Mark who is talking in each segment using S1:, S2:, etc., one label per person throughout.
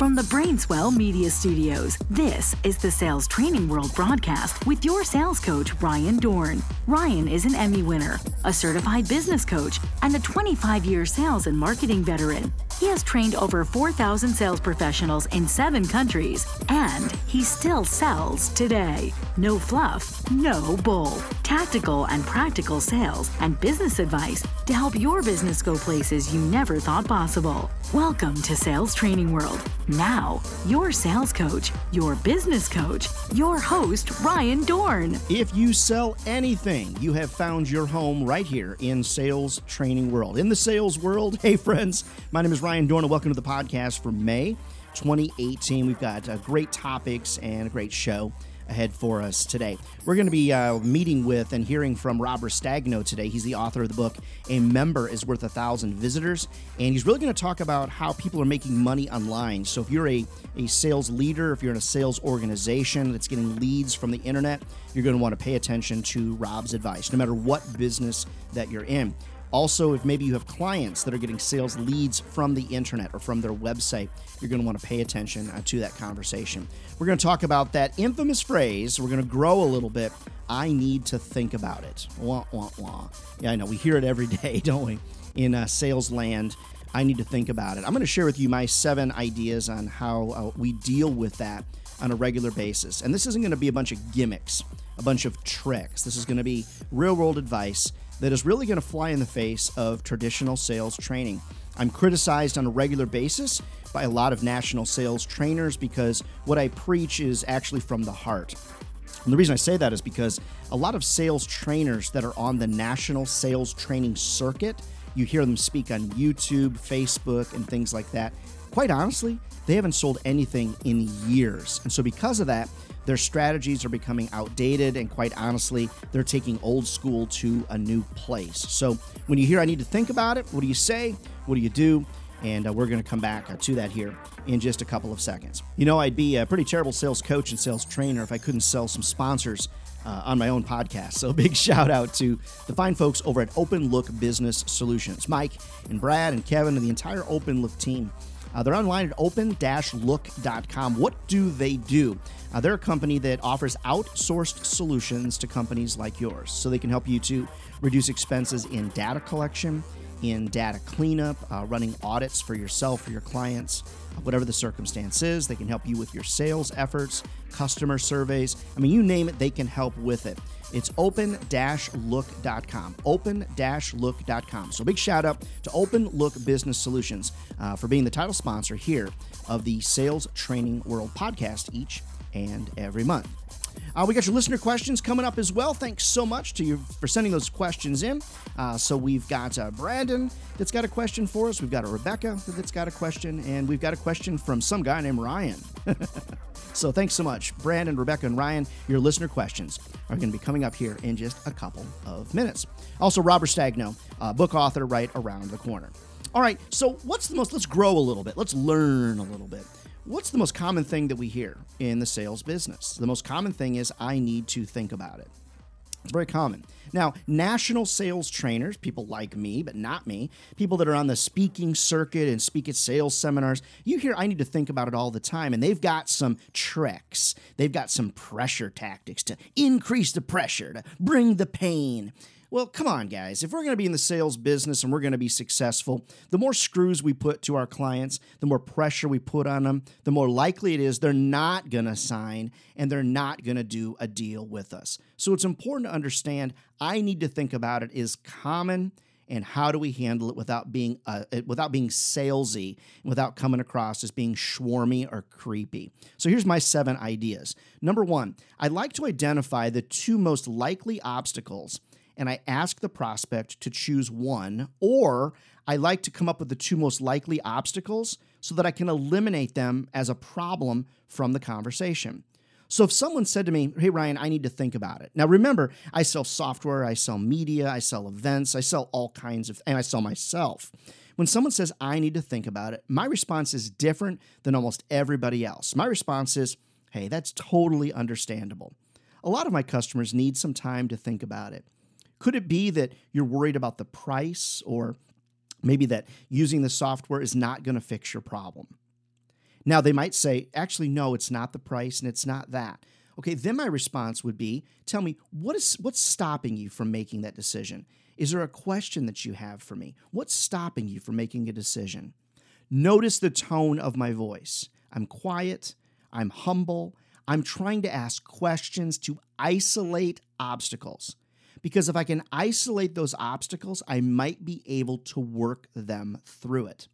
S1: From the Brainswell Media Studios, this is the Sales Training World broadcast with your sales coach, Ryan Dohrn. Ryan is an Emmy winner, a certified business coach, and a 25 year sales and marketing veteran. He has trained over 4,000 sales professionals in seven countries, and he still sells today. No fluff, no bull. Tactical and practical sales and business advice to help your business go places you never thought possible. Welcome to Sales Training World. Now, your sales coach, your business coach, your host, Ryan Dohrn.
S2: If you sell anything, you have found your home right here in Sales Training World. In the sales world, hey friends, my name is Ryan Dohrn, and welcome to the podcast for May 2018. We've got uh, great topics and a great show ahead for us today. We're going to be uh, meeting with and hearing from Rob Ristagno today. He's the author of the book A Member is Worth a Thousand Visitors, and he's really going to talk about how people are making money online. So if you're a, a sales leader, if you're in a sales organization that's getting leads from the internet, you're going to want to pay attention to Rob's advice, no matter what business that you're in. Also, if maybe you have clients that are getting sales leads from the internet or from their website, you're going to want to pay attention uh, to that conversation. We're going to talk about that infamous phrase. We're going to grow a little bit. I need to think about it. Wah, wah, wah. Yeah, I know. We hear it every day, don't we? In uh, sales land. I need to think about it. I'm going to share with you my seven ideas on how uh, we deal with that on a regular basis. And this isn't going to be a bunch of gimmicks, a bunch of tricks. This is going to be real world advice that is really going to fly in the face of traditional sales training. I'm criticized on a regular basis by a lot of national sales trainers because what I preach is actually from the heart. And the reason I say that is because a lot of sales trainers that are on the national sales training circuit, you hear them speak on YouTube, Facebook, and things like that. Quite honestly, they haven't sold anything in years. And so, because of that, their strategies are becoming outdated, and quite honestly, they're taking old school to a new place. So, when you hear I need to think about it, what do you say? What do you do? And uh, we're going to come back uh, to that here in just a couple of seconds. You know, I'd be a pretty terrible sales coach and sales trainer if I couldn't sell some sponsors uh, on my own podcast. So, big shout out to the fine folks over at Open Look Business Solutions, Mike and Brad and Kevin and the entire Open Look team. Uh, they're online at open-look.com. What do they do? Uh, they're a company that offers outsourced solutions to companies like yours, so they can help you to reduce expenses in data collection, in data cleanup, uh, running audits for yourself or your clients, uh, whatever the circumstance is. They can help you with your sales efforts, customer surveys. I mean, you name it, they can help with it. It's open-look.com. Open-look.com. So big shout out to Open Look Business Solutions uh, for being the title sponsor here of the Sales Training World podcast each and every month. Uh, we got your listener questions coming up as well. Thanks so much to you for sending those questions in. Uh, so we've got uh, Brandon that's got a question for us. We've got a Rebecca that's got a question, and we've got a question from some guy named Ryan. so thanks so much, Brandon, Rebecca, and Ryan. Your listener questions are going to be coming up here in just a couple of minutes. Also, Rob Ristagno, book author, right around the corner. All right, so what's the most? Let's grow a little bit. Let's learn a little bit. What's the most common thing that we hear in the sales business? The most common thing is, I need to think about it. It's very common. Now, national sales trainers, people like me, but not me, people that are on the speaking circuit and speak at sales seminars, you hear I need to think about it all the time. And they've got some tricks, they've got some pressure tactics to increase the pressure, to bring the pain. Well, come on, guys. If we're going to be in the sales business and we're going to be successful, the more screws we put to our clients, the more pressure we put on them, the more likely it is they're not going to sign and they're not going to do a deal with us. So it's important to understand I need to think about it is common and how do we handle it without being uh, without being salesy without coming across as being swarmy or creepy so here's my seven ideas number one i'd like to identify the two most likely obstacles and I ask the prospect to choose one, or I like to come up with the two most likely obstacles so that I can eliminate them as a problem from the conversation. So if someone said to me, Hey, Ryan, I need to think about it. Now, remember, I sell software, I sell media, I sell events, I sell all kinds of, and I sell myself. When someone says, I need to think about it, my response is different than almost everybody else. My response is, Hey, that's totally understandable. A lot of my customers need some time to think about it. Could it be that you're worried about the price or maybe that using the software is not going to fix your problem? Now, they might say, actually, no, it's not the price and it's not that. Okay, then my response would be tell me, what is, what's stopping you from making that decision? Is there a question that you have for me? What's stopping you from making a decision? Notice the tone of my voice. I'm quiet, I'm humble, I'm trying to ask questions to isolate obstacles. Because if I can isolate those obstacles, I might be able to work them through it.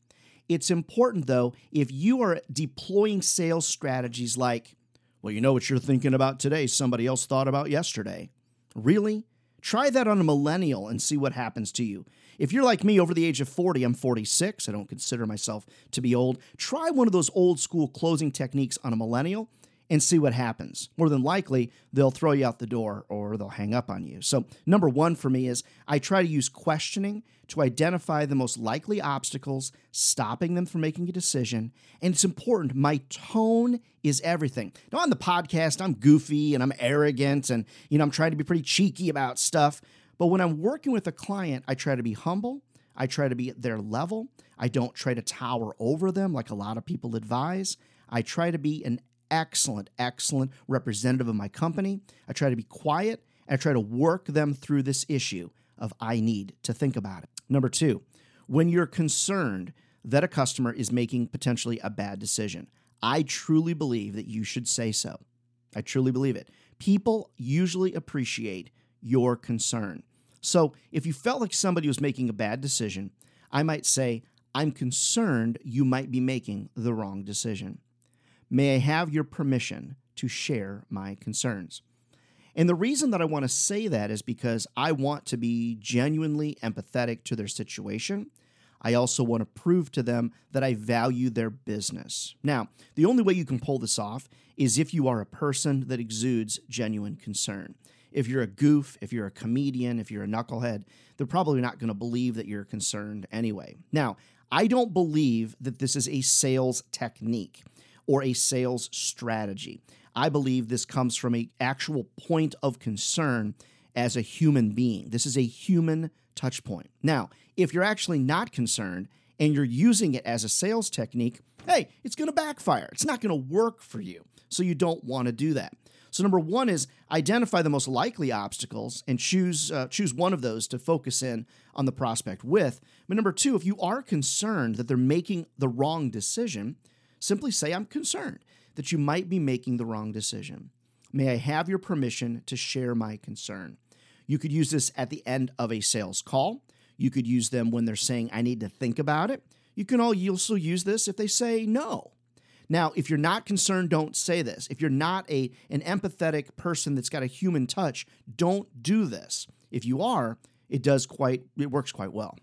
S2: It's important, though, if you are deploying sales strategies like, well, you know what you're thinking about today, somebody else thought about yesterday. Really? Try that on a millennial and see what happens to you. If you're like me over the age of 40, I'm 46, I don't consider myself to be old. Try one of those old school closing techniques on a millennial and see what happens. More than likely, they'll throw you out the door or they'll hang up on you. So, number one for me is I try to use questioning to identify the most likely obstacles, stopping them from making a decision. And it's important, my tone is everything. Now, on the podcast, I'm goofy and I'm arrogant and, you know, I'm trying to be pretty cheeky about stuff. But when I'm working with a client, I try to be humble. I try to be at their level. I don't try to tower over them like a lot of people advise. I try to be an excellent, excellent representative of my company. I try to be quiet and I try to work them through this issue of I need to think about it. Number two, when you're concerned that a customer is making potentially a bad decision, I truly believe that you should say so. I truly believe it. People usually appreciate your concern. So if you felt like somebody was making a bad decision, I might say, I'm concerned you might be making the wrong decision. May I have your permission to share my concerns? And the reason that I want to say that is because I want to be genuinely empathetic to their situation. I also want to prove to them that I value their business. Now, the only way you can pull this off is if you are a person that exudes genuine concern. If you're a goof, if you're a comedian, if you're a knucklehead, they're probably not going to believe that you're concerned anyway. Now, I don't believe that this is a sales technique or a sales strategy. I believe this comes from an actual point of concern as a human being. This is a human touch point. Now, if you're actually not concerned and you're using it as a sales technique, hey, it's going to backfire. It's not going to work for you. So you don't want to do that. So number one is identify the most likely obstacles and choose uh, choose one of those to focus in on the prospect with. But number two, if you are concerned that they're making the wrong decision, Simply say, I'm concerned that you might be making the wrong decision. May I have your permission to share my concern? You could use this at the end of a sales call. You could use them when they're saying, I need to think about it. You can also use this if they say no. Now, if you're not concerned, don't say this. If you're not a, an empathetic person that's got a human touch, don't do this. If you are, it does quite, it works quite well.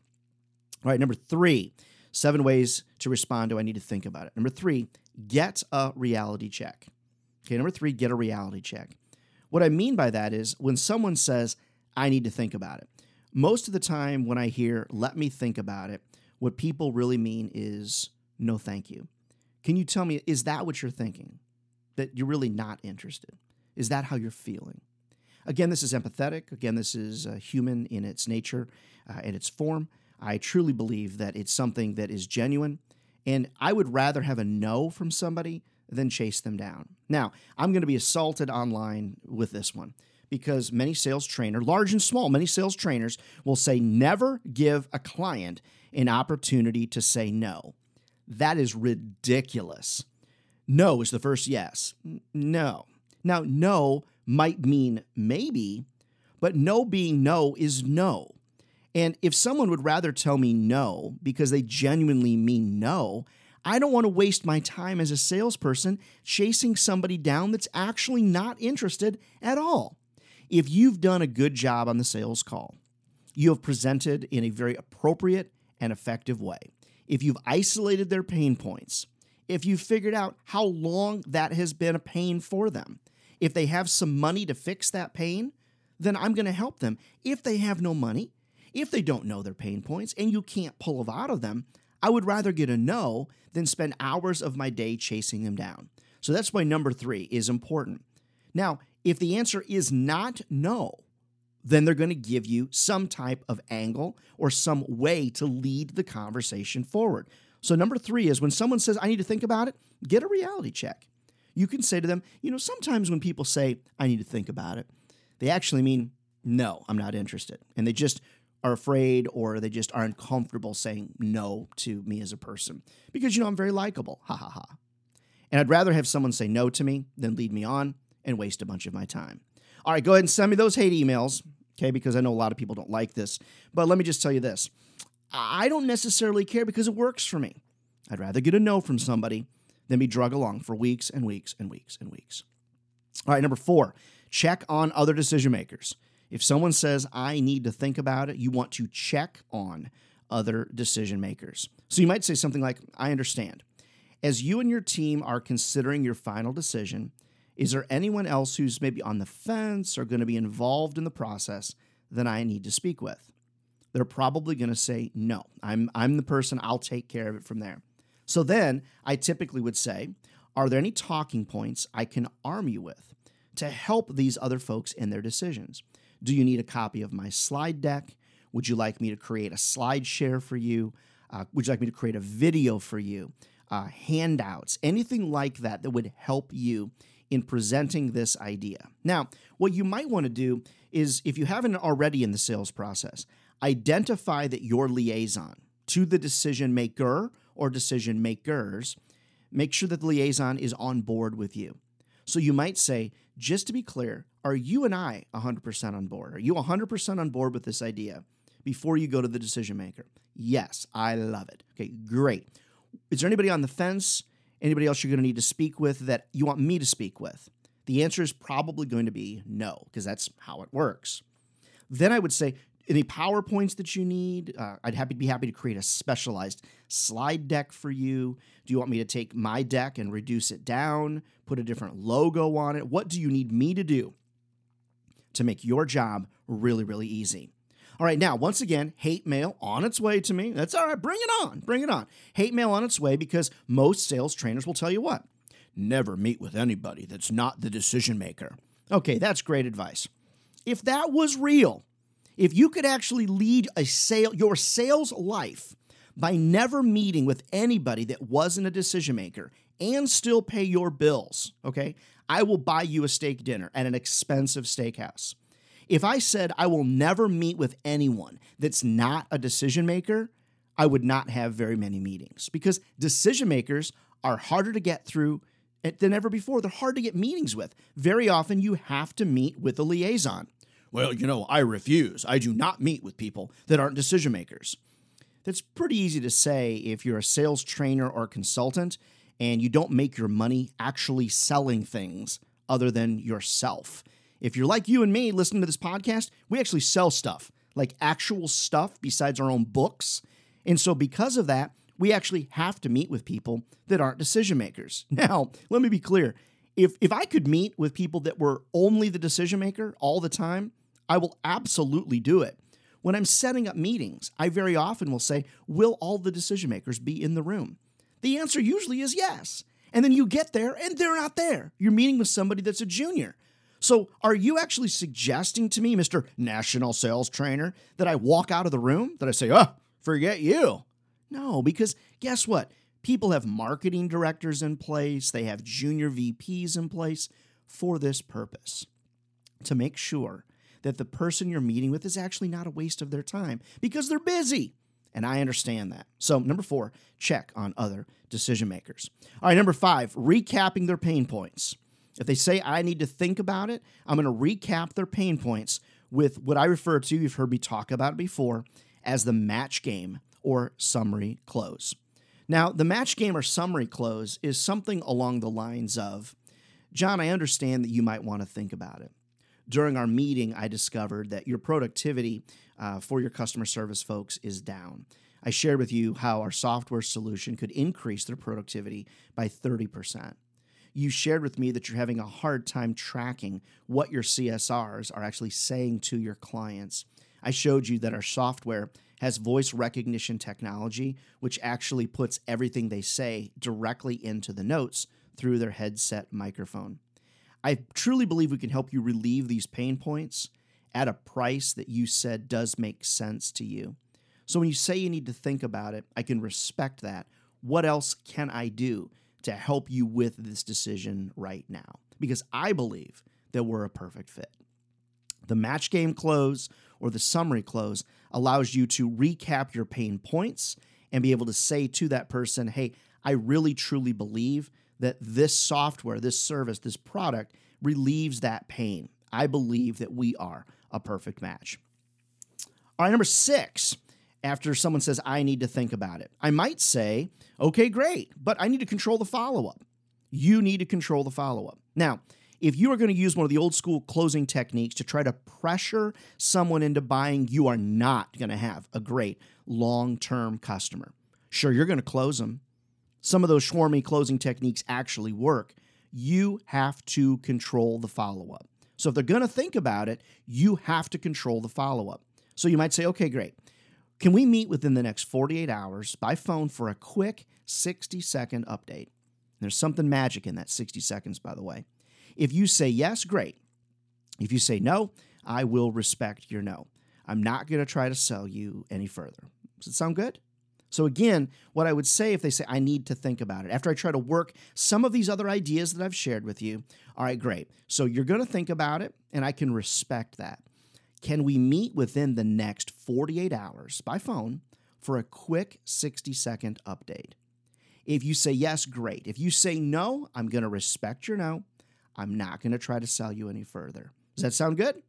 S2: All right, number three, Seven ways to respond to I need to think about it. Number three, get a reality check. Okay, number three, get a reality check. What I mean by that is when someone says, I need to think about it, most of the time when I hear, let me think about it, what people really mean is, no, thank you. Can you tell me, is that what you're thinking? That you're really not interested? Is that how you're feeling? Again, this is empathetic. Again, this is uh, human in its nature uh, and its form. I truly believe that it's something that is genuine, and I would rather have a no from somebody than chase them down. Now, I'm going to be assaulted online with this one because many sales trainers, large and small, many sales trainers will say never give a client an opportunity to say no. That is ridiculous. No is the first yes. No. Now, no might mean maybe, but no being no is no. And if someone would rather tell me no because they genuinely mean no, I don't want to waste my time as a salesperson chasing somebody down that's actually not interested at all. If you've done a good job on the sales call, you have presented in a very appropriate and effective way. If you've isolated their pain points, if you've figured out how long that has been a pain for them, if they have some money to fix that pain, then I'm going to help them. If they have no money, if they don't know their pain points and you can't pull them out of them, I would rather get a no than spend hours of my day chasing them down. So that's why number three is important. Now, if the answer is not no, then they're going to give you some type of angle or some way to lead the conversation forward. So, number three is when someone says, I need to think about it, get a reality check. You can say to them, you know, sometimes when people say, I need to think about it, they actually mean, no, I'm not interested. And they just are afraid or they just aren't comfortable saying no to me as a person because, you know, I'm very likable. Ha ha ha. And I'd rather have someone say no to me than lead me on and waste a bunch of my time. All right, go ahead and send me those hate emails, okay, because I know a lot of people don't like this. But let me just tell you this I don't necessarily care because it works for me. I'd rather get a no from somebody than be drug along for weeks and weeks and weeks and weeks. All right, number four, check on other decision makers. If someone says, I need to think about it, you want to check on other decision makers. So you might say something like, I understand. As you and your team are considering your final decision, is there anyone else who's maybe on the fence or going to be involved in the process that I need to speak with? They're probably going to say, No, I'm, I'm the person, I'll take care of it from there. So then I typically would say, Are there any talking points I can arm you with to help these other folks in their decisions? Do you need a copy of my slide deck? Would you like me to create a slide share for you? Uh, would you like me to create a video for you? Uh, handouts, anything like that that would help you in presenting this idea. Now, what you might want to do is, if you haven't already in the sales process, identify that your liaison to the decision maker or decision makers, make sure that the liaison is on board with you. So you might say, just to be clear, are you and I 100% on board? Are you 100% on board with this idea before you go to the decision maker? Yes, I love it. Okay, great. Is there anybody on the fence? Anybody else you're going to need to speak with that you want me to speak with? The answer is probably going to be no, because that's how it works. Then I would say, any PowerPoints that you need, uh, I'd happy, be happy to create a specialized slide deck for you. Do you want me to take my deck and reduce it down, put a different logo on it? What do you need me to do to make your job really, really easy? All right, now, once again, hate mail on its way to me. That's all right. Bring it on. Bring it on. Hate mail on its way because most sales trainers will tell you what? Never meet with anybody that's not the decision maker. Okay, that's great advice. If that was real, if you could actually lead a sale, your sales life by never meeting with anybody that wasn't a decision maker and still pay your bills, okay? I will buy you a steak dinner at an expensive steakhouse. If I said I will never meet with anyone that's not a decision maker, I would not have very many meetings because decision makers are harder to get through than ever before. They're hard to get meetings with. Very often, you have to meet with a liaison. Well, you know, I refuse. I do not meet with people that aren't decision makers. That's pretty easy to say if you're a sales trainer or consultant and you don't make your money actually selling things other than yourself. If you're like you and me listening to this podcast, we actually sell stuff, like actual stuff besides our own books. And so, because of that, we actually have to meet with people that aren't decision makers. Now, let me be clear. If, if I could meet with people that were only the decision maker all the time, I will absolutely do it. When I'm setting up meetings, I very often will say, Will all the decision makers be in the room? The answer usually is yes. And then you get there and they're not there. You're meeting with somebody that's a junior. So, are you actually suggesting to me, Mr. National Sales Trainer, that I walk out of the room? That I say, oh, forget you? No, because guess what? People have marketing directors in place, they have junior VPs in place for this purpose to make sure that the person you're meeting with is actually not a waste of their time because they're busy. And I understand that. So, number four, check on other decision makers. All right, number five, recapping their pain points. If they say I need to think about it, I'm going to recap their pain points with what I refer to, you've heard me talk about it before, as the match game or summary close. Now, the match game or summary close is something along the lines of John, I understand that you might want to think about it during our meeting, I discovered that your productivity uh, for your customer service folks is down. I shared with you how our software solution could increase their productivity by 30%. You shared with me that you're having a hard time tracking what your CSRs are actually saying to your clients. I showed you that our software has voice recognition technology, which actually puts everything they say directly into the notes through their headset microphone. I truly believe we can help you relieve these pain points at a price that you said does make sense to you. So when you say you need to think about it, I can respect that What else can I do to help you with this decision right now? Because I believe that we're a perfect fit. The match game close or the summary close allows you to recap your pain points and be able to say to that person, hey, I really truly believe that this software, this service, this product relieves that pain. I believe that we are a perfect match. All right, number six, after someone says, I need to think about it, I might say, okay, great, but I need to control the follow up. You need to control the follow up. Now, if you are going to use one of the old school closing techniques to try to pressure someone into buying, you are not going to have a great long term customer. Sure, you're going to close them. Some of those swarmy closing techniques actually work. You have to control the follow up. So if they're going to think about it, you have to control the follow up. So you might say, okay, great. Can we meet within the next 48 hours by phone for a quick 60 second update? There's something magic in that 60 seconds, by the way. If you say yes, great. If you say no, I will respect your no. I'm not going to try to sell you any further. Does it sound good? So, again, what I would say if they say, I need to think about it, after I try to work some of these other ideas that I've shared with you, all right, great. So, you're going to think about it, and I can respect that. Can we meet within the next 48 hours by phone for a quick 60 second update? If you say yes, great. If you say no, I'm going to respect your no. I'm not going to try to sell you any further. Does that sound good?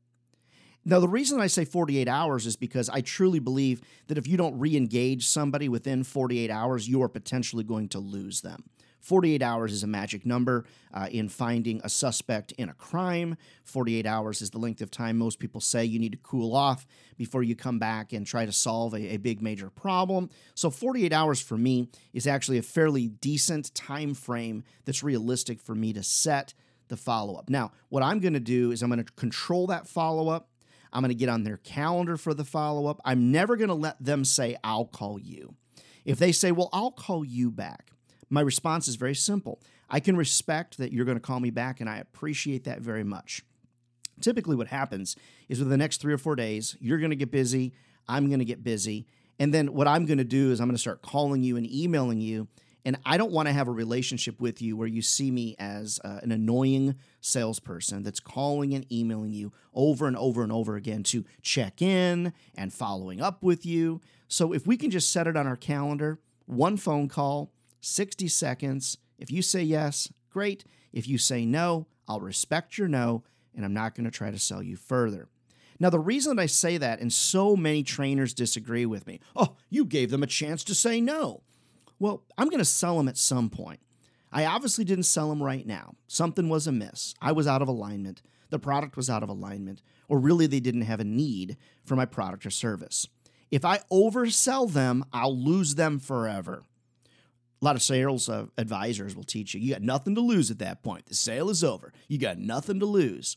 S2: Now, the reason I say 48 hours is because I truly believe that if you don't re engage somebody within 48 hours, you are potentially going to lose them. 48 hours is a magic number uh, in finding a suspect in a crime. 48 hours is the length of time most people say you need to cool off before you come back and try to solve a, a big major problem. So 48 hours for me is actually a fairly decent time frame that's realistic for me to set the follow up. Now, what I'm going to do is I'm going to control that follow up. I'm going to get on their calendar for the follow up. I'm never going to let them say, I'll call you. If they say, Well, I'll call you back, my response is very simple. I can respect that you're going to call me back, and I appreciate that very much. Typically, what happens is within the next three or four days, you're going to get busy. I'm going to get busy. And then what I'm going to do is I'm going to start calling you and emailing you and I don't want to have a relationship with you where you see me as uh, an annoying salesperson that's calling and emailing you over and over and over again to check in and following up with you. So if we can just set it on our calendar, one phone call, 60 seconds. If you say yes, great. If you say no, I'll respect your no, and I'm not going to try to sell you further. Now, the reason that I say that, and so many trainers disagree with me, oh, you gave them a chance to say no. Well, I'm going to sell them at some point. I obviously didn't sell them right now. Something was amiss. I was out of alignment. The product was out of alignment, or really they didn't have a need for my product or service. If I oversell them, I'll lose them forever. A lot of sales uh, advisors will teach you you got nothing to lose at that point. The sale is over. You got nothing to lose.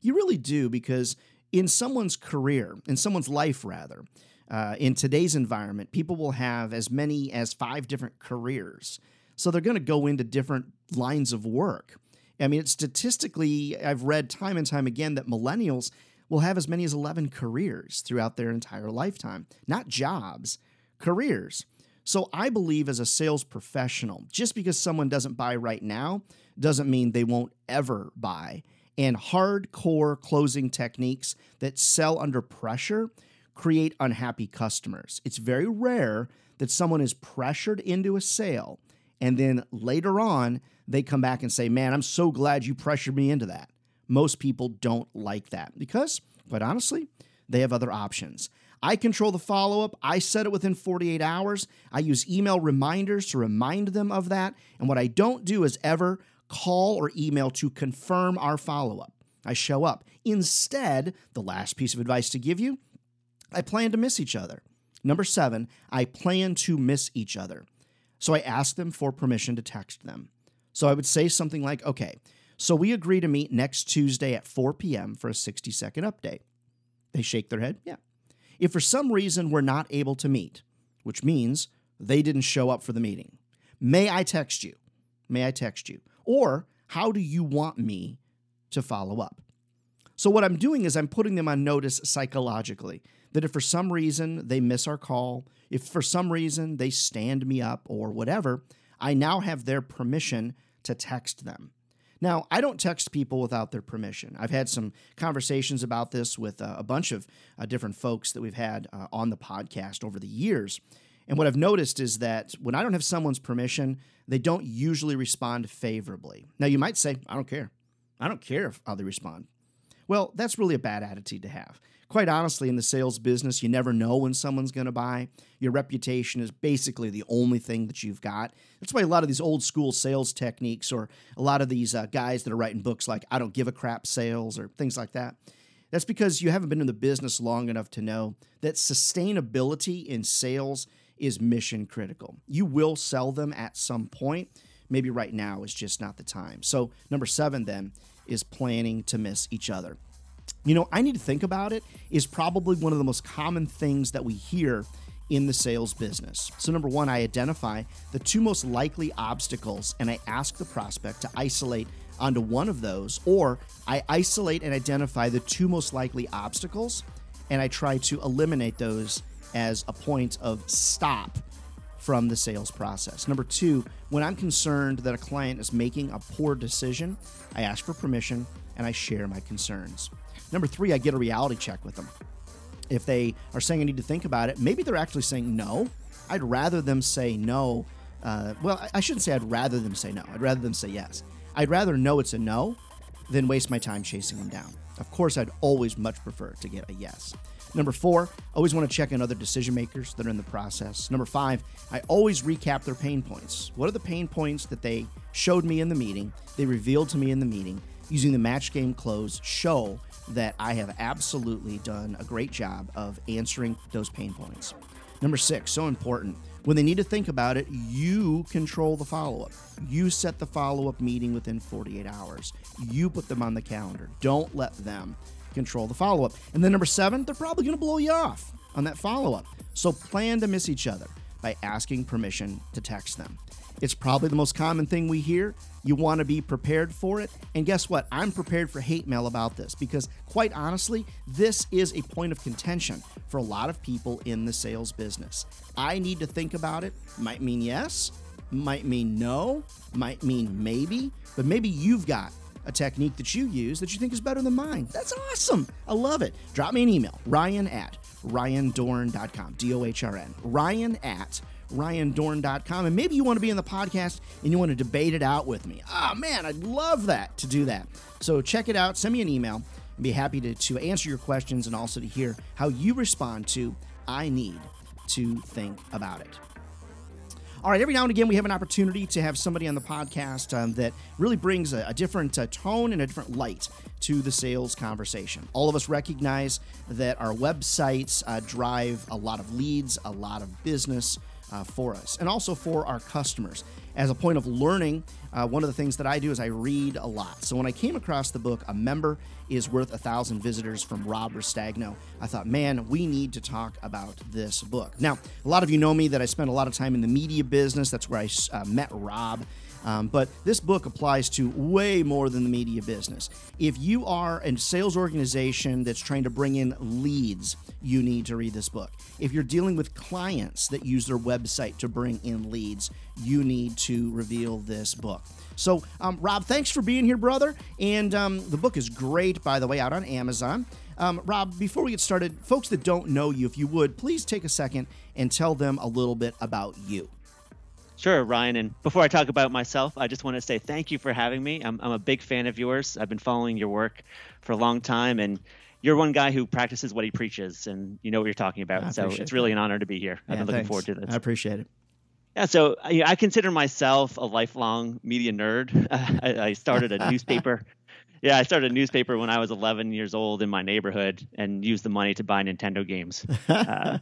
S2: You really do because in someone's career, in someone's life rather, uh, in today's environment, people will have as many as five different careers. So they're going to go into different lines of work. I mean, statistically, I've read time and time again that millennials will have as many as 11 careers throughout their entire lifetime, not jobs, careers. So I believe as a sales professional, just because someone doesn't buy right now doesn't mean they won't ever buy. And hardcore closing techniques that sell under pressure create unhappy customers. It's very rare that someone is pressured into a sale and then later on they come back and say, Man, I'm so glad you pressured me into that. Most people don't like that because, quite honestly, they have other options. I control the follow up. I set it within 48 hours. I use email reminders to remind them of that. And what I don't do is ever call or email to confirm our follow up. I show up. Instead, the last piece of advice to give you I plan to miss each other. Number seven, I plan to miss each other. So I ask them for permission to text them. So I would say something like, okay, so we agree to meet next Tuesday at 4 p.m. for a 60 second update. They shake their head, yeah. If for some reason we're not able to meet, which means they didn't show up for the meeting, may I text you? May I text you? Or how do you want me to follow up? So, what I'm doing is I'm putting them on notice psychologically that if for some reason they miss our call, if for some reason they stand me up or whatever, I now have their permission to text them. Now, I don't text people without their permission. I've had some conversations about this with uh, a bunch of uh, different folks that we've had uh, on the podcast over the years. And what I've noticed is that when I don't have someone's permission, they don't usually respond favorably. Now, you might say, I don't care. I don't care how they respond. Well, that's really a bad attitude to have. Quite honestly, in the sales business, you never know when someone's going to buy. Your reputation is basically the only thing that you've got. That's why a lot of these old school sales techniques, or a lot of these uh, guys that are writing books like I Don't Give a Crap Sales, or things like that, that's because you haven't been in the business long enough to know that sustainability in sales is mission critical. You will sell them at some point. Maybe right now is just not the time. So, number seven then is planning to miss each other you know, I need to think about it is probably one of the most common things that we hear in the sales business. So, number one, I identify the two most likely obstacles and I ask the prospect to isolate onto one of those, or I isolate and identify the two most likely obstacles and I try to eliminate those as a point of stop from the sales process. Number two, when I'm concerned that a client is making a poor decision, I ask for permission and I share my concerns. Number three, I get a reality check with them. If they are saying I need to think about it, maybe they're actually saying no. I'd rather them say no. Uh, well, I shouldn't say I'd rather them say no. I'd rather them say yes. I'd rather know it's a no than waste my time chasing them down. Of course, I'd always much prefer to get a yes. Number four, always want to check in other decision makers that are in the process. Number five, I always recap their pain points. What are the pain points that they showed me in the meeting, they revealed to me in the meeting, using the match game close show that I have absolutely done a great job of answering those pain points. Number six, so important. When they need to think about it, you control the follow up. You set the follow up meeting within 48 hours. You put them on the calendar. Don't let them control the follow up. And then number seven, they're probably going to blow you off on that follow up. So plan to miss each other by asking permission to text them. It's probably the most common thing we hear. You want to be prepared for it. And guess what? I'm prepared for hate mail about this because, quite honestly, this is a point of contention for a lot of people in the sales business. I need to think about it. Might mean yes, might mean no, might mean maybe, but maybe you've got a technique that you use that you think is better than mine. That's awesome. I love it. Drop me an email, ryan at ryandohrn.com, D O H R N, ryan at ryandohrn.com. And maybe you want to be in the podcast and you want to debate it out with me. Oh, man, I'd love that to do that. So check it out. Send me an email and be happy to, to answer your questions and also to hear how you respond to I need to think about it. All right, every now and again, we have an opportunity to have somebody on the podcast um, that really brings a, a different uh, tone and a different light to the sales conversation. All of us recognize that our websites uh, drive a lot of leads, a lot of business uh, for us and also for our customers. As a point of learning, uh, one of the things that I do is I read a lot. So when I came across the book, A Member is Worth a Thousand Visitors from Rob Ristagno, I thought, man, we need to talk about this book. Now, a lot of you know me that I spent a lot of time in the media business. That's where I uh, met Rob. Um, but this book applies to way more than the media business. If you are a sales organization that's trying to bring in leads, you need to read this book. If you're dealing with clients that use their website to bring in leads, you need to reveal this book. So, um, Rob, thanks for being here, brother. And um, the book is great, by the way, out on Amazon. Um, Rob, before we get started, folks that don't know you, if you would, please take a second and tell them a little bit about you.
S3: Sure, Ryan. And before I talk about myself, I just want to say thank you for having me. I'm, I'm a big fan of yours. I've been following your work for a long time, and you're one guy who practices what he preaches, and you know what you're talking about. So it's really an honor to be here. I've been looking
S2: thanks.
S3: forward to this.
S2: I appreciate it.
S3: Yeah, so I, I consider myself a lifelong media nerd. I, I started a newspaper. Yeah, I started a newspaper when I was 11 years old in my neighborhood and used the money to buy Nintendo games. Uh,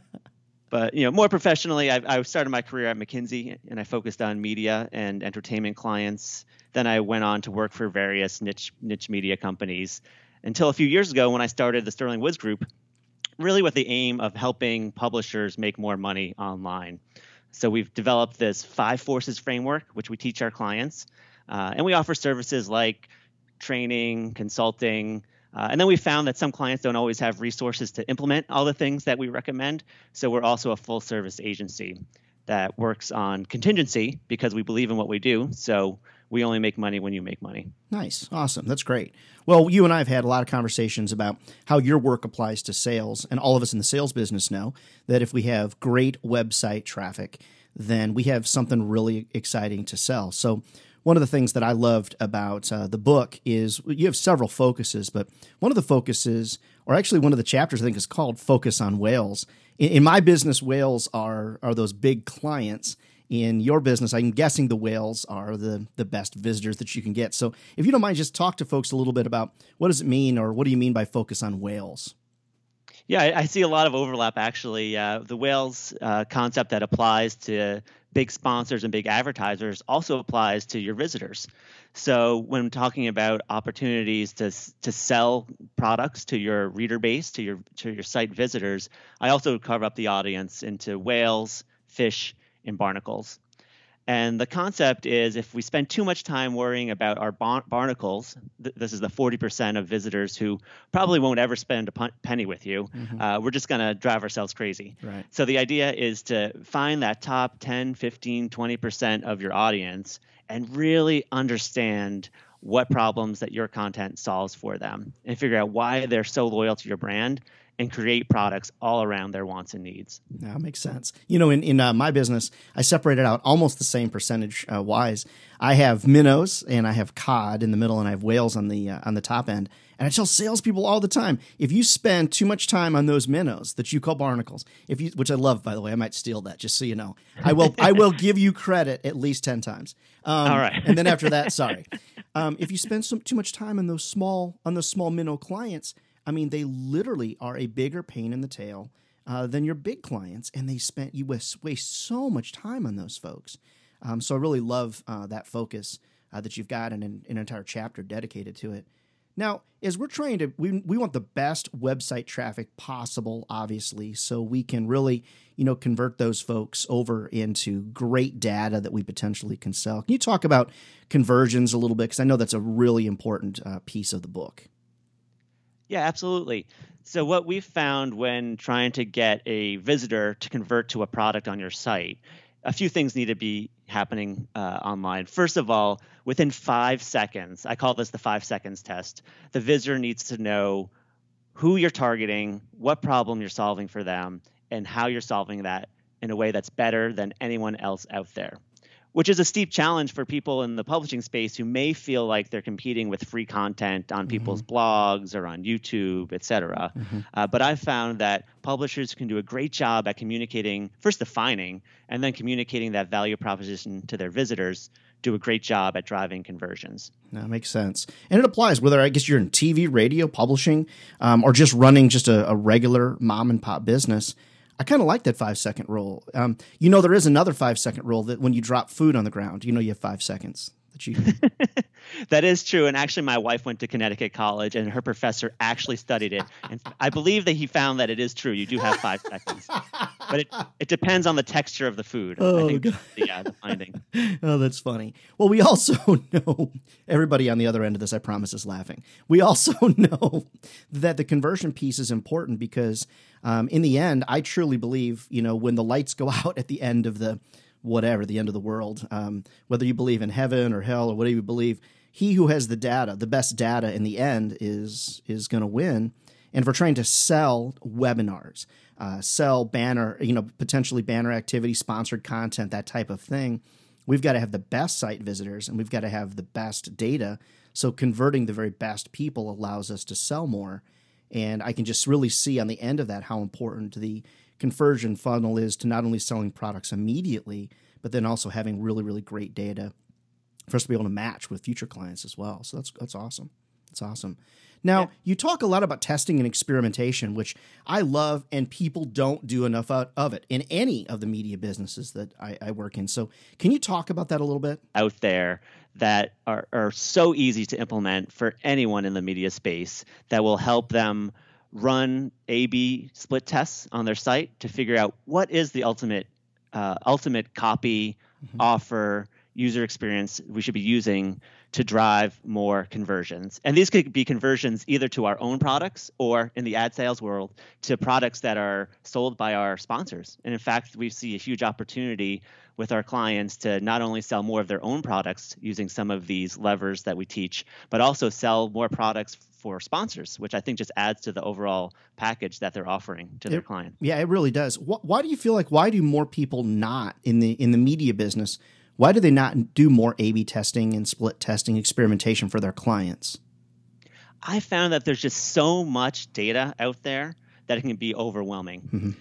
S3: but you know, more professionally, I, I started my career at McKinsey, and I focused on media and entertainment clients. Then I went on to work for various niche niche media companies until a few years ago when I started the Sterling Woods Group, really with the aim of helping publishers make more money online. So we've developed this five forces framework, which we teach our clients, uh, and we offer services like training, consulting, Uh, and then we found that some clients don't always have resources to implement all the things that we recommend. So we're also a full service agency that works on contingency because we believe in what we do. So we only make money when you make money.
S2: Nice. Awesome. That's great. Well, you and I have had a lot of conversations about how your work applies to sales. And all of us in the sales business know that if we have great website traffic, then we have something really exciting to sell. So, one of the things that I loved about uh, the book is you have several focuses, but one of the focuses, or actually one of the chapters, I think is called "Focus on Whales." In, in my business, whales are are those big clients. In your business, I'm guessing the whales are the the best visitors that you can get. So, if you don't mind, just talk to folks a little bit about what does it mean, or what do you mean by focus on whales?
S3: Yeah, I, see a lot of overlap actually. Uh, the whales uh, concept that applies to big sponsors and big advertisers also applies to your visitors. So when talking about opportunities to to sell products to your reader base, to your to your site visitors, I also carve up the audience into whales, fish, and barnacles. And the concept is if we spend too much time worrying about our bar- barnacles, th- this is the 40% of visitors who probably won't ever spend a penny with you, mm-hmm. uh, we're just going to drive ourselves crazy.
S2: Right.
S3: So the idea is to find that top 10, 15, 20% of your audience and really understand what problems that your content solves for them and figure out why they're so loyal to your brand and create products all around their wants and needs.
S2: That makes sense. You know, in, in uh, my business, I separated out almost the same percentage uh, wise. I have minnows and I have cod in the middle, and I have whales on the uh, on the top end. And I tell salespeople all the time: if you spend too much time on those minnows that you call barnacles, if you, which I love, by the way, I might steal that just so you know. I will I will give you credit at least ten times.
S3: Um, all right.
S2: and then after that, sorry. Um, if you spend some, too much time on those small on those small minnow clients, I mean, they literally are a bigger pain in the tail uh, than your big clients, and they spent you waste, so much time on those folks. Um, so I really love uh, that focus uh, that you've got and an, an entire chapter dedicated to it. Now, as we're trying to, we, we want the best website traffic possible, obviously, so we can really, you know, convert those folks over into great data that we potentially can sell. Can you talk about conversions a little bit? Because I know that's a really important uh, piece of the book.
S3: Yeah, absolutely. So, what we've found when trying to get a visitor to convert to a product on your site, a few things need to be happening uh, online. First of all, within five seconds, I call this the five seconds test, the visitor needs to know who you're targeting, what problem you're solving for them, and how you're solving that in a way that's better than anyone else out there which is a steep challenge for people in the publishing space who may feel like they're competing with free content on mm-hmm. people's blogs or on YouTube, et cetera. Mm-hmm. Uh, but I've found that publishers can do a great job at communicating, first defining, and then communicating that value proposition to their visitors do a great job at driving conversions.
S2: That makes sense. And it applies whether I guess you're in TV, radio, publishing, um, or just running just a, a regular mom and pop business. I kind of like that five second rule. Um, you know, there is another five second rule that when you drop food on the ground, you know, you have five seconds that you.
S3: that is true. And actually, my wife went to Connecticut College, and her professor actually studied it. And I believe that he found that it is true. You do have five seconds, but it, it depends on the texture of the food.
S2: Oh, God.
S3: yeah, the finding.
S2: Oh, that's funny. Well, we also know everybody on the other end of this. I promise is laughing. We also know that the conversion piece is important because um, in the end, I truly believe, you know, when the lights go out at the end of the whatever, the end of the world, um, whether you believe in heaven or hell or whatever you believe, he who has the data, the best data in the end, is is going to win. And if we're trying to sell webinars, uh, sell banner, you know, potentially banner activity, sponsored content, that type of thing, we've got to have the best site visitors and we've got to have the best data. So converting the very best people allows us to sell more. And I can just really see on the end of that how important the conversion funnel is to not only selling products immediately, but then also having really, really great data for us to be able to match with future clients as well. So that's that's awesome. That's awesome. Now, yeah. you talk a lot about testing and experimentation, which I love, and people don't do enough of it in any of the media businesses that I, I work in. So, can you talk about that a little bit?
S3: Out there that are, are so easy to implement for anyone in the media space that will help them run A/B split tests on their site to figure out what is the ultimate uh, ultimate copy, mm-hmm. offer, user experience we should be using to drive more conversions. And these could be conversions either to our own products or in the ad sales world to products that are sold by our sponsors. And in fact, we see a huge opportunity with our clients to not only sell more of their own products using some of these levers that we teach, but also sell more products for sponsors, which I think just adds to the overall package that they're offering to
S2: it,
S3: their client.
S2: Yeah, it really does. Why, why do you feel like why do more people not in the in the media business? Why do they not do more A/B testing and split testing experimentation for their clients?
S3: I found that there's just so much data out there that it can be overwhelming. Mm-hmm.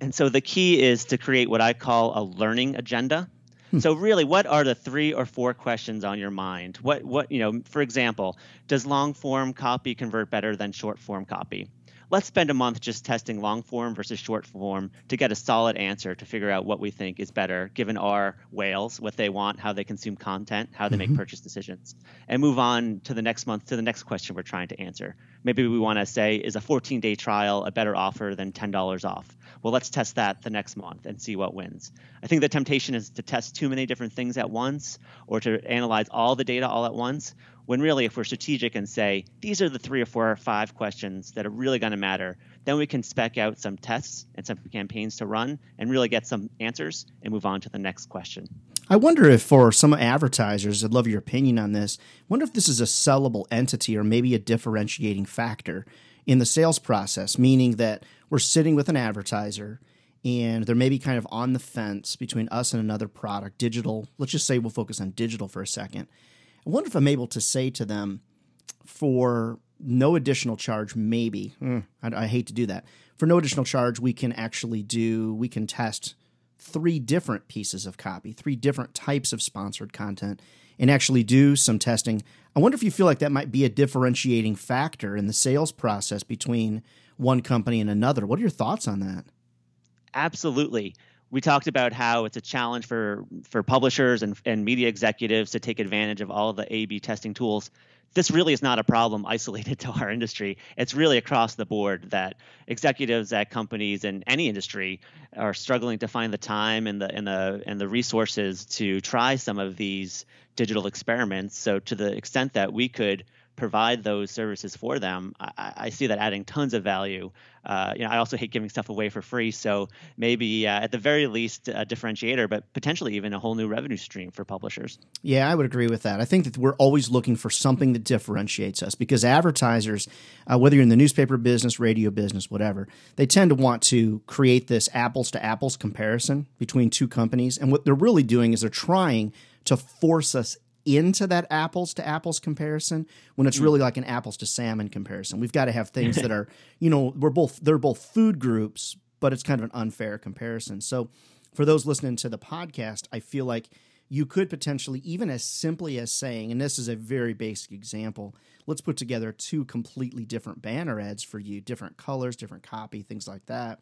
S3: And so the key is to create what I call a learning agenda. Hmm. So really, what are the three or four questions on your mind? What what you know, for example, does long form copy convert better than short form copy? Let's spend a month just testing long form versus short form to get a solid answer to figure out what we think is better given our whales, what they want, how they consume content, how they mm-hmm. make purchase decisions, and move on to the next month to the next question we're trying to answer. Maybe we want to say, is a 14 day trial a better offer than $10 off? Well, let's test that the next month and see what wins. I think the temptation is to test too many different things at once or to analyze all the data all at once when really, if we're strategic and say, these are the three or four or five questions that are really going to matter, then we can spec out some tests and some campaigns to run and really get some answers and move on to the next question.
S2: I wonder if for some advertisers, I'd love your opinion on this. Wonder if this is a sellable entity or maybe a differentiating factor in the sales process, meaning that we're sitting with an advertiser and they're maybe kind of on the fence between us and another product, digital. Let's just say we'll focus on digital for a second. I wonder if I'm able to say to them for no additional charge, maybe, mm, I, I hate to do that. For no additional charge, we can actually do, we can test three different pieces of copy, three different types of sponsored content, and actually do some testing. I wonder if you feel like that might be a differentiating factor in the sales process between one company and another. What are your thoughts on that?
S3: Absolutely we talked about how it's a challenge for for publishers and, and media executives to take advantage of all of the A/B testing tools. This really is not a problem isolated to our industry. It's really across the board that executives at companies in any industry are struggling to find the time and the and the and the resources to try some of these digital experiments. So to the extent that we could provide those services for them, I, I see that adding tons of value. Uh, you know, I also hate giving stuff away for free, so maybe uh, at the very least a differentiator, but potentially even a whole new revenue stream for publishers.
S2: Yeah, I would agree with that. I think that we're always looking for something that differentiates us because advertisers, uh, whether you're in the newspaper business, radio business, whatever, they tend to want to create this apples to apples comparison between two companies, and what they're really doing is they're trying to force us into that apples to apples comparison when it's mm. really like an apples to salmon comparison. We've got to have things that are, you know, we're both they're both food groups, but it's kind of an unfair comparison. So for those listening to the podcast, I feel like you could potentially even as simply as saying, and this is a very basic example, let's put together two completely different banner ads for you, different colors, different copy, things like that,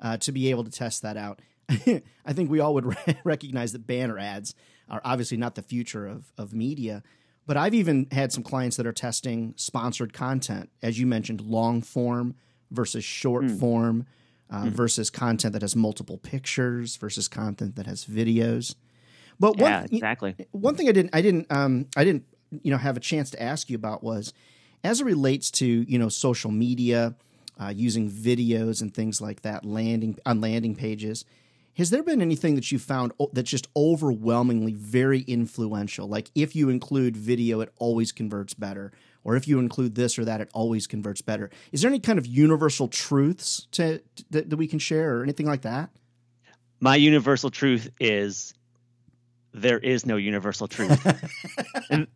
S2: uh, to be able to test that out. I think we all would recognize that banner ads are obviously not the future of, of media. But I've even had some clients that are testing sponsored content, as you mentioned, long form versus short mm. form, uh, mm. versus content that has multiple pictures versus content that has videos.
S3: But yeah, one, exactly.
S2: One thing I didn't, I didn't, um, I didn't, you know, have a chance to ask you about was, as it relates to you know social media, uh, using videos and things like that, landing on landing pages. Has there been anything that you found that's just overwhelmingly very influential? Like if you include video, it always converts better, or if you include this or that, it always converts better. Is there any kind of universal truths to, to that, that we can share, or anything like that?
S3: My universal truth is there is no universal truth. and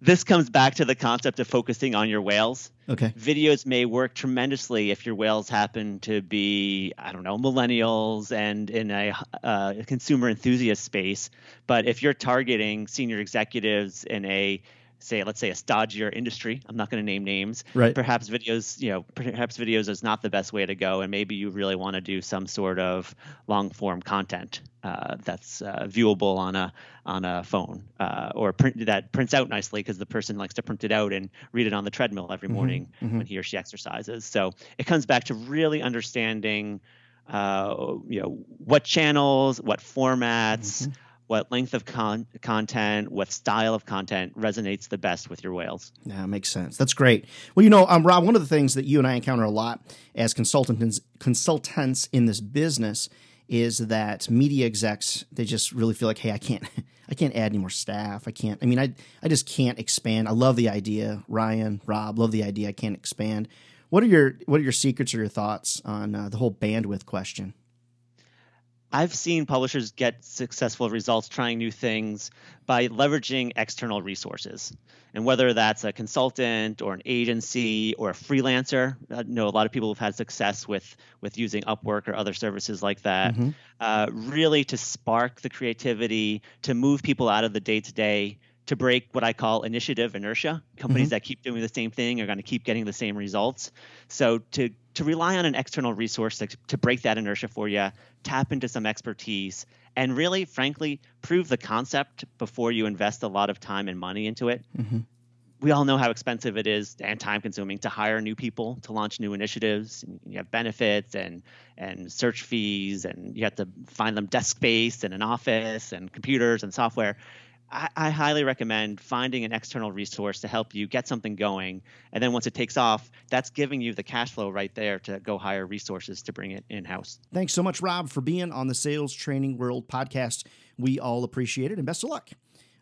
S3: this comes back to the concept of focusing on your whales.
S2: Okay.
S3: Videos may work tremendously if your whales happen to be, I don't know, millennials and in a uh, consumer enthusiast space. But if you're targeting senior executives in a say let's say a stodgier industry i'm not going to name names
S2: right
S3: perhaps videos you know perhaps videos is not the best way to go and maybe you really want to do some sort of long form content uh, that's uh, viewable on a on a phone uh, or print that prints out nicely because the person likes to print it out and read it on the treadmill every mm-hmm, morning mm-hmm. when he or she exercises. So it comes back to really understanding, uh, you know, what channels, what formats. Mm-hmm what length of con- content, what style of content resonates the best with your whales.
S2: Yeah, makes sense. That's great. Well, you know, um, Rob, one of the things that you and I encounter a lot as consultants consultants in this business is that media execs they just really feel like, hey, I can't, I can't add any more staff. I can't. I mean, I I just can't expand. I love the idea, Ryan, Rob, love the idea. I can't expand. What are your what are your secrets or your thoughts on uh, the whole bandwidth question?
S3: I've seen publishers get successful results trying new things by leveraging external resources. And whether that's a consultant or an agency or a freelancer, I know a lot of people have had success with, with using Upwork or other services like that, mm-hmm. uh, really to spark the creativity, to move people out of the day to day to break what I call initiative inertia. Companies mm-hmm. that keep doing the same thing are going to keep getting the same results. So to to rely on an external resource to, to break that inertia for you, tap into some expertise, and really, frankly, prove the concept before you invest a lot of time and money into it. Mm-hmm. We all know how expensive it is and time consuming to hire new people to launch new initiatives. You have benefits and and search fees, and you have to find them desk space and an office and computers and software. I, I, highly recommend finding an external resource to help you get something going. And then once it takes off, that's giving you the cash flow right there to go hire resources to bring it in house.
S2: Thanks so much, Rob, for being on the Sales Training World podcast. We all appreciate it and best of luck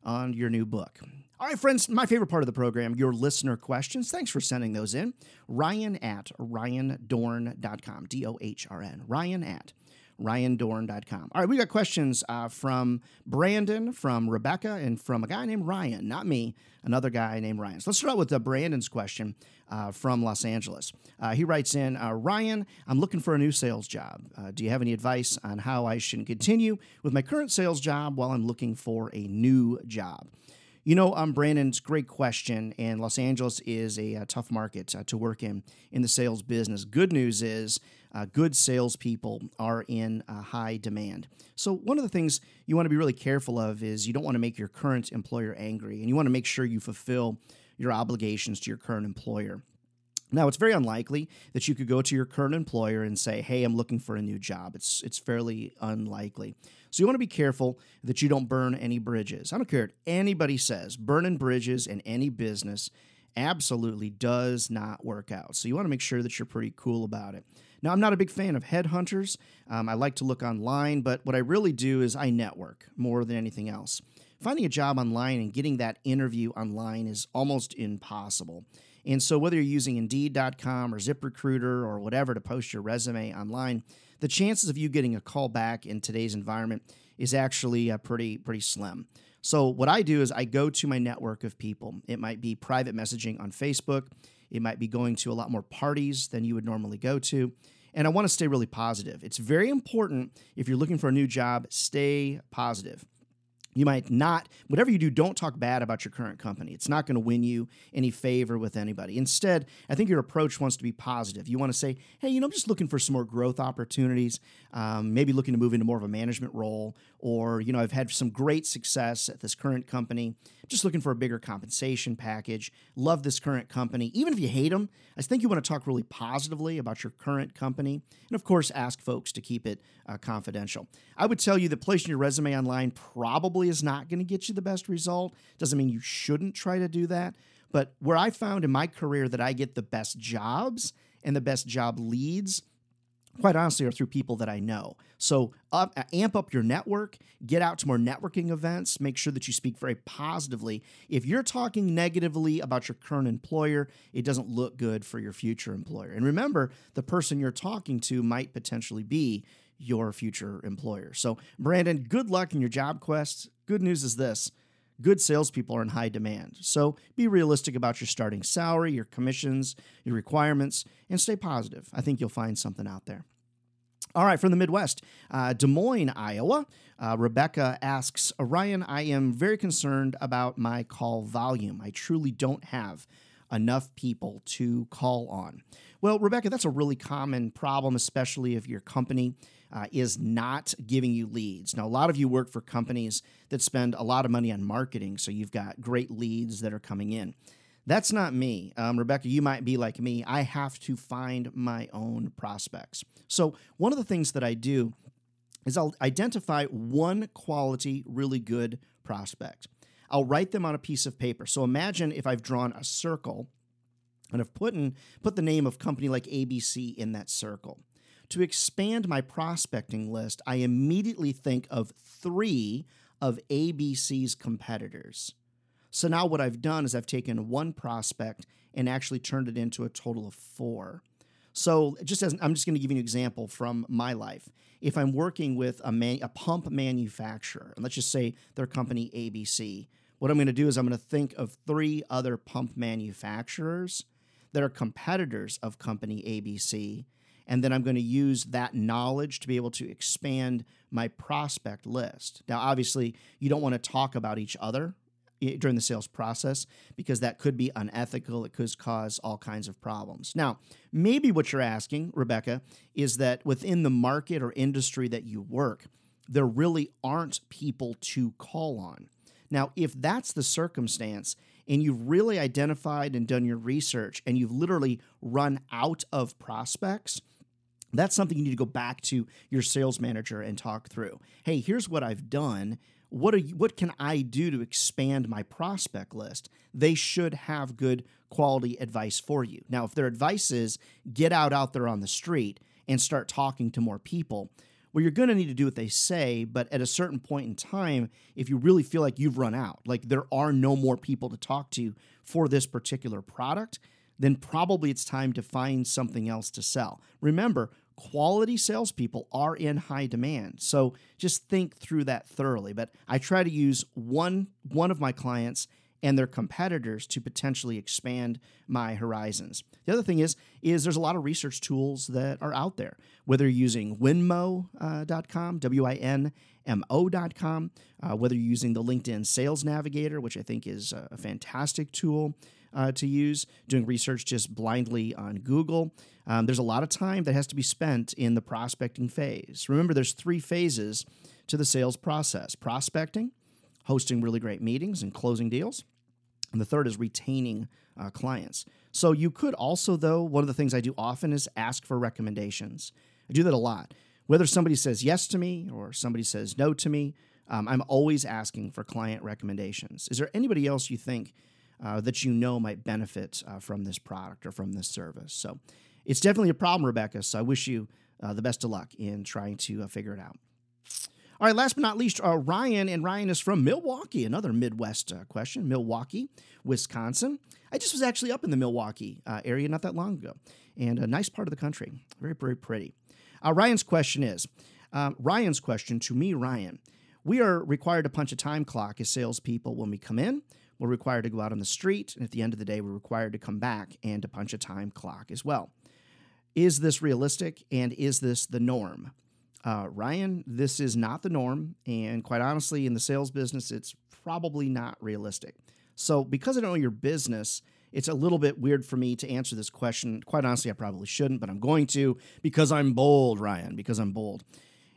S2: on your new book. All right, friends, my favorite part of the program, your listener questions. Thanks for sending those in. Ryan at ryandohrn.com, D O H R N. Ryan at ryandohrn.com. All right, we got questions uh, from Brandon, from Rebecca, and from a guy named Ryan, not me, another guy named Ryan. So let's start out with uh, Brandon's question uh, from Los Angeles. Uh, he writes in uh, Ryan, I'm looking for a new sales job. Uh, do you have any advice on how I should continue with my current sales job while I'm looking for a new job? You know, um, Brandon's great question, and Los Angeles is a, a tough market uh, to work in in the sales business. Good news is uh, good salespeople are in uh, high demand. So, one of the things you want to be really careful of is you don't want to make your current employer angry, and you want to make sure you fulfill your obligations to your current employer. Now, it's very unlikely that you could go to your current employer and say, "Hey, I'm looking for a new job." It's it's fairly unlikely. So you want to be careful that you don't burn any bridges. I don't care what anybody says. Burning bridges in any business absolutely does not work out. So you want to make sure that you're pretty cool about it. Now, I'm not a big fan of headhunters. Um, I like to look online, but what I really do is I network more than anything else. Finding a job online and getting that interview online is almost impossible. And so, whether you're using Indeed.com or ZipRecruiter or whatever to post your resume online, the chances of you getting a call back in today's environment is actually uh, pretty pretty slim. So, what I do is I go to my network of people. It might be private messaging on Facebook. It might be going to a lot more parties than you would normally go to. And I want to stay really positive. It's very important if you're looking for a new job, stay positive. You might not, whatever you do, don't talk bad about your current company. It's not going to win you any favor with anybody. Instead, I think your approach wants to be positive. You want to say, hey, you know, I'm just looking for some more growth opportunities, um, maybe looking to move into more of a management role, or, you know, I've had some great success at this current company, just looking for a bigger compensation package, love this current company. Even if you hate them, I think you want to talk really positively about your current company. And of course, ask folks to keep it uh, confidential. I would tell you that placing your resume online probably is not going to get you the best result. Doesn't mean you shouldn't try to do that. But where I found in my career that I get the best jobs and the best job leads, quite honestly, are through people that I know. So amp up your network, get out to more networking events, make sure that you speak very positively. If you're talking negatively about your current employer, it doesn't look good for your future employer. And remember, the person you're talking to might potentially be your future employer. So, Brandon, good luck in your job quest. Good news is this good salespeople are in high demand. So, be realistic about your starting salary, your commissions, your requirements, and stay positive. I think you'll find something out there. All right, from the Midwest, uh, Des Moines, Iowa, uh, Rebecca asks Ryan, I am very concerned about my call volume. I truly don't have enough people to call on. Well, Rebecca, that's a really common problem, especially if your company uh, is not giving you leads. Now, a lot of you work for companies that spend a lot of money on marketing, so you've got great leads that are coming in. That's not me. Um, Rebecca, you might be like me. I have to find my own prospects. So, one of the things that I do is I'll identify one quality, really good prospect. I'll write them on a piece of paper. So imagine if I've drawn a circle and I've put, in, put the name of company like ABC in that circle. To expand my prospecting list, I immediately think of three of ABC's competitors. So now what I've done is I've taken one prospect and actually turned it into a total of four. So just as I'm just going to give you an example from my life. If I'm working with a, man, a pump manufacturer, and let's just say their company ABC, what I'm going to do is I'm going to think of three other pump manufacturers that are competitors of company ABC. And then I'm going to use that knowledge to be able to expand my prospect list. Now, obviously, you don't want to talk about each other eh, during the sales process because that could be unethical. It could cause all kinds of problems. Now, maybe what you're asking, Rebecca, is that within the market or industry that you work, there really aren't people to call on. Now, if that's the circumstance, and you've really identified and done your research, and you've literally run out of prospects, that's something you need to go back to your sales manager and talk through. Hey, here's what I've done. What are you, what can I do to expand my prospect list? They should have good quality advice for you. Now, if their advice is get out out there on the street and start talking to more people, well, you're going to need to do what they say, but at a certain point in time, if you really feel like you've run out, like there are no more people to talk to for this particular product, then probably it's time to find something else to sell. Remember, quality salespeople are in high demand. So just think through that thoroughly. But I try to use one one of my clients and their competitors to potentially expand my horizons. The other thing is is there's a lot of research tools that are out there. Whether you're using winmo.com, uh, W I N M O.com, uh, whether you're using the LinkedIn Sales Navigator, which I think is a fantastic tool uh, to use, doing research just blindly on Google. Um, there's a lot of time that has to be spent in the prospecting phase. Remember, there's three phases to the sales process prospecting, hosting really great meetings and closing deals. And the third is retaining uh, clients. So you could also, though, one of the things I do often is ask for recommendations. I do that a lot. Whether somebody says yes to me or somebody says no to me, um, I'm always asking for client recommendations. Is there anybody else you think uh, that you know might benefit uh, from this product or from this service? So it's definitely a problem, Rebecca. So I wish you uh, the best of luck in trying to uh, figure it out. All right, last but not least, uh, Ryan, and Ryan is from Milwaukee, another Midwest uh, question. Milwaukee, Wisconsin. I just was actually up in the Milwaukee area not that long ago, and a nice part of the country. Very, very pretty. Ryan's question is Ryan's question to me, Ryan. We are required to punch a time clock as salespeople when we come in. We're required to go out on the street, and at the end of the day, we're required to come back and to punch a time clock as well. Is this realistic, and is this the norm? Uh, Ryan, this is not the norm. And quite honestly, in the sales business, it's probably not realistic. So, because I don't know your business, it's a little bit weird for me to answer this question. Quite honestly, I probably shouldn't, but I'm going to because I'm bold, Ryan, because I'm bold.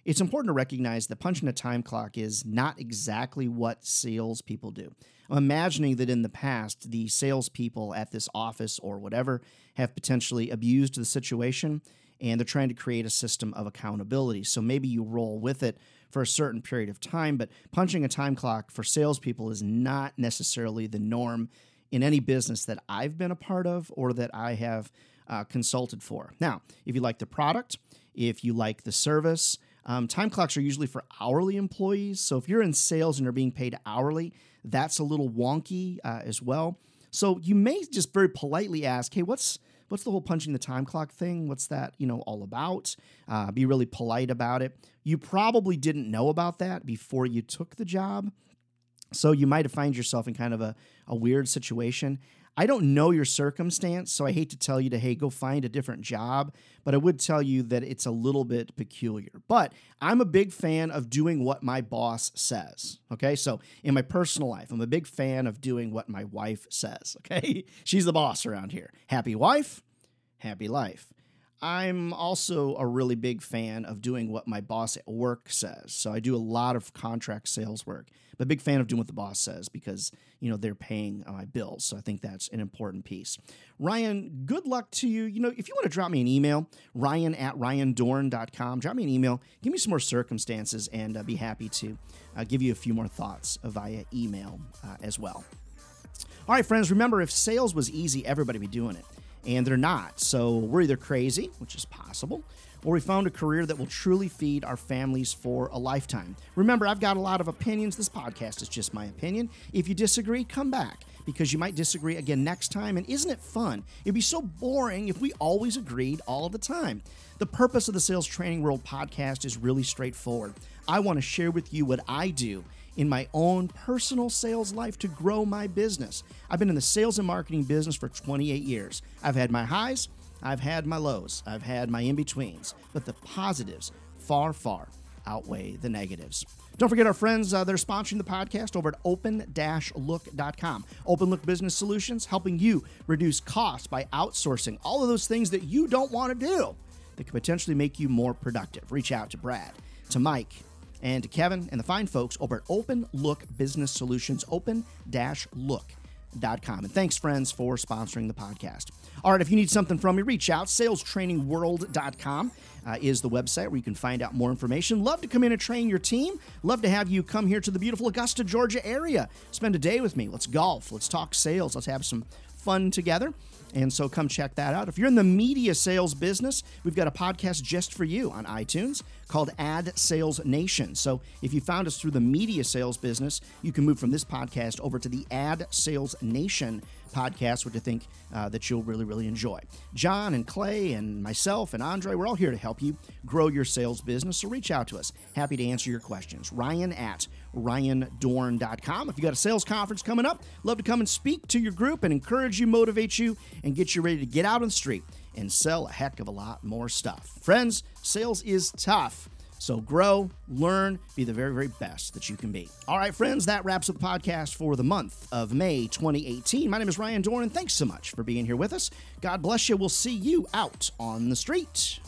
S2: It's important to recognize that punching a time clock is not exactly what salespeople do. I'm imagining that in the past, the salespeople at this office or whatever have potentially abused the situation and they're trying to create a system of accountability. So maybe you roll with it for a certain period of time, but punching a time clock for salespeople is not necessarily the norm in any business that I've been a part of or that I have uh, consulted for. Now, if you like the product, if you like the service, um, time clocks are usually for hourly employees. So if you're in sales and you're being paid hourly, that's a little wonky uh, as well. So you may just very politely ask, "Hey, what's what's the whole punching the time clock thing? What's that, you know, all about? Uh, be really polite about it. You probably didn't know about that before you took the job. So you might find yourself in kind of a, a weird situation. I don't know your circumstance, so I hate to tell you to, hey, go find a different job, but I would tell you that it's a little bit peculiar. But I'm a big fan of doing what my boss says. Okay. So in my personal life, I'm a big fan of doing what my wife says. Okay. She's the boss around here. Happy wife, happy life. I'm also a really big fan of doing what my boss at work says. So I do a lot of contract sales work. But big fan of doing what the boss says because, you know, they're paying my bills. So I think that's an important piece. Ryan, good luck to you. You know, if you want to drop me an email, ryan at ryandohrn.com, drop me an email, give me some more circumstances, and uh, be happy to uh, give you a few more thoughts via email uh, as well. All right, friends, remember if sales was easy, everybody be doing it and they're not. So we're either crazy, which is possible, or we found a career that will truly feed our families for a lifetime. Remember, I've got a lot of opinions. This podcast is just my opinion. If you disagree, come back because you might disagree again next time. And isn't it fun? It'd be so boring if we always agreed all the time. The purpose of the Sales Training World podcast is really straightforward. I want to share with you what I do in my own personal sales life to grow my business. I've been in the sales and marketing business for 28 years. I've had my highs, I've had my lows, I've had my in betweens, but the positives far, far outweigh the negatives. Don't forget our friends uh, that are sponsoring the podcast over at open-look.com. Open Look Business Solutions, helping you reduce costs by outsourcing all of those things that you don't want to do that could potentially make you more productive. Reach out to Brad, to Mike, and to Kevin and the fine folks over at Open Look Business Solutions, open look.com. And thanks, friends, for sponsoring the podcast. All right, if you need something from me, reach out. SalesTrainingWorld.com uh, is the website where you can find out more information. Love to come in and train your team. Love to have you come here to the beautiful Augusta, Georgia area. Spend a day with me. Let's golf. Let's talk sales. Let's have some fun together. And so come check that out. If you're in the media sales business, we've got a podcast just for you on iTunes called Ad Sales Nation. So if you found us through the media sales business, you can move from this podcast over to the Ad Sales Nation podcast, which I think uh, that you'll really, really enjoy. John and Clay and myself and Andre, we're all here to help you grow your sales business. So reach out to us. Happy to answer your questions. Ryan at ryandohrn.com. If you got a sales conference coming up, love to come and speak to your group and encourage you, motivate you, and get you ready to get out on the street and sell a heck of a lot more stuff. Friends, sales is tough. So grow, learn, be the very, very best that you can be. All right, friends, that wraps up the podcast for the month of May 2018. My name is Ryan Dohrn, and thanks so much for being here with us. God bless you. We'll see you out on the street.